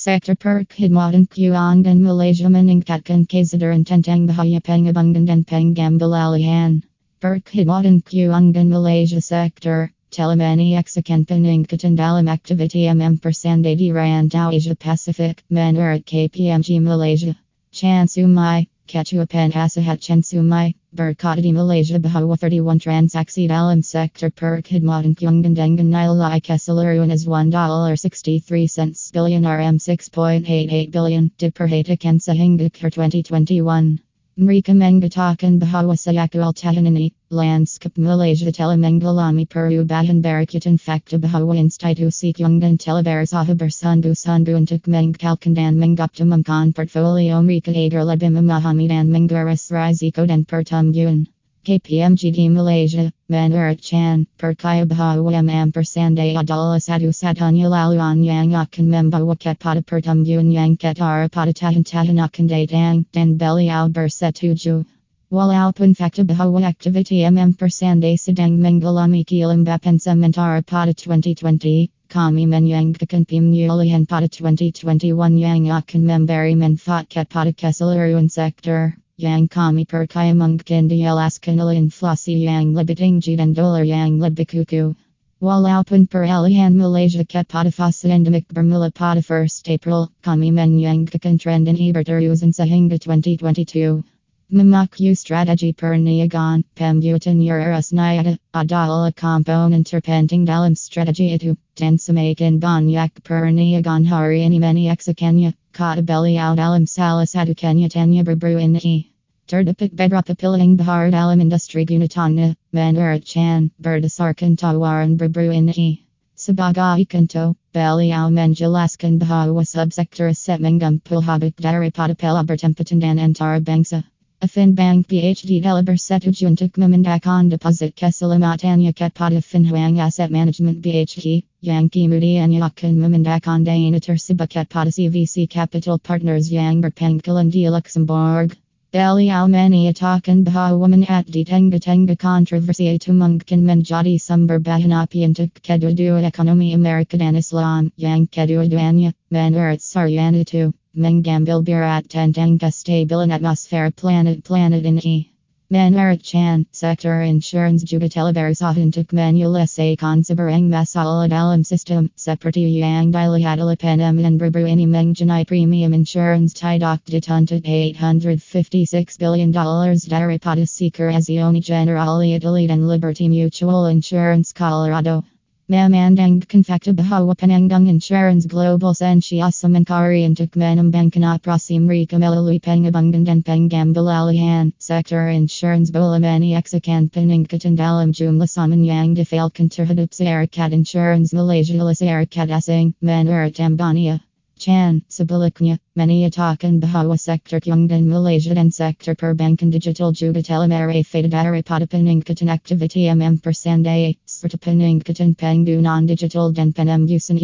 Sector per khidmatan kuangan Malaysia meningkatkan kesadaran tentang bahaya pengabungan dan pengembalian. Per khidmatan kuangan Malaysia Sector Telemani exakan peningkatan dalam aktiviti MM% di rantau Asia Pacific menurut KPMG Malaysia. Chansumai Kecuapan Asahat Chansumai Berkata di Malaysia bahwa 31 transaksi dalam sektor perkhidmatan dengan nilai keseluruhan is $1.63 billion RM 6.88 billion diperhatikan sehingga ke 2021. Mereka mengatakan bahwa seakal tahun ini, lanskap Malaysia telah mengalami perubahan berkaitan fakta bahwa institusi keuangan telah berusaha bersungguh-sungguh untuk mengekalkan dan mengoptimumkan portfolio mereka agar lebih memahami dan mengurus risiko dan pertumbuhan. KPMG di Malaysia, menurut Chan, percaya bahwa persandai adalah satu-satunya laluan yang akan membawa kepada pertumbuhan yang ketara pada tahun-tahun akan datang, dan beliau bersetuju. Walaupun fakta bahwa aktiviti MM persandai sedang mengalami kelembapan sementara pada 2020, kami menyangkakan pemulihan pada 2021 yang akan memberi manfaat kepada keseluruhan sektor yang kami percaya mungkin dijelaskan oleh inflasi yang lebih tinggi dan dolar yang lebih kuku. Walaupun peralihan Malaysia kepada fase endemik bermula pada 1 April, kami menyangkakan trend ini berterusan sehingga 2022. Memakai strategi perniagaan, pembuatan urus niaga adalah komponen terpenting dalam strategi itu, dan semakin banyak perniagaan hari ini menyaksikannya, kata beliau dalam salah satu kenyataannya berburu ini. Terdapat beberapa pilihan bahar dalam industri gunitanya, menurut Chan, berdasarkan tawaran berburu ini. Sebagai contoh, beliau menjelaskan bahwa subsektor aset mengumpul habit daripada pela bertempatan dan antara bangsa. Affin Bank Bhd telah bersetuju untuk memindahkan deposit keselamatannya kepada Affin Hwang Asset Management Bhd, yang kemudiannya akan memindahkan dana tersebut kepada CVC Capital Partners yang berpangkalan di Luxembourg. Beliau menyatakan bahwa menhat di tengah-tengah kontroversi itu mungkin menjadi sumber bahan api untuk kedua-dua ekonomi Amerika dan Islam yang kedua-duanya, menurut Saryan itu, mengambil berat tentang kestabilan atmosfer planet-planet ini. Menurut Chan, sektor insurance juga telah berusaha untuk menyelesaikan sebarang masalah dalam sistem, seperti yang dilihat oleh penyemen berburu ini mengenai premium insurance tidak dituntut 856 billion dollars daripada Assicurazioni Generali Italy dan Liberty Mutual Insurance Colorado. Memandangkan fakta bahwa penanggung insurance global sensiasa mencari untuk mengembangkan operasi mereka melalui pengabungan dan pengembalian. Sektor insurance boleh menyaksikan peningkatan dalam jumlah saman yang difalkan terhadap serikat insurance Malaysia serikat asing, menurut Ambania. Chan, sebaliknya, menyatakan bahwa sektor keuangan Malaysia dan sektor perbankan digital juga telah meraih faedah daripada peningkatan aktiviti MM persandai serta peningkatan penggunaan digital dan penembusan.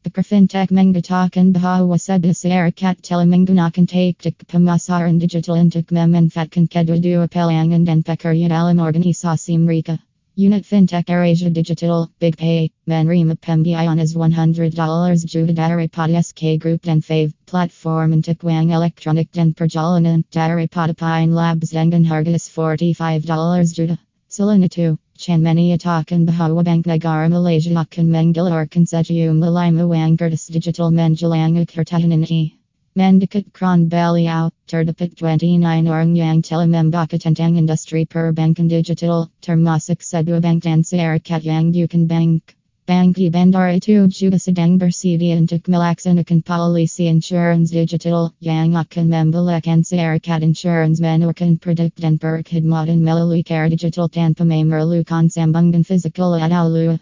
Pakar fintech mengatakan bahwa sebuah serikat telah menggunakan taktik pemasaran digital untuk memanfaatkan kedua-dua pelangan dan pekerja dalam organisasi mereka. Unit Fintech AirAsia Digital, BigPay, menerima pembiayaan is $100 juta daripada SK Group dan Fave, platform untuk uang elektronik dan perjalanan daripada Pine Labs dengan harga is $45 juta. Selain itu, Chan menyatakan Bahawa Bank Negara Malaysia akan menggelarkan sejumlah lima uang kertas digital menjelang akhir tahun ini. Mendekat kron beliau, terdapat 29 orang yang telah membaca tentang industri perbankan digital, termasuk sebuah bank dan serikat yang bukan bank. Bank di bandar itu juga sedang bersedia untuk melaksanakan polisi insurance digital yang akan membolehkan serikat insurance menawarkan produk dan perkhidmatan melalui cara digital tanpa memerlukan sambungan fisikal atau.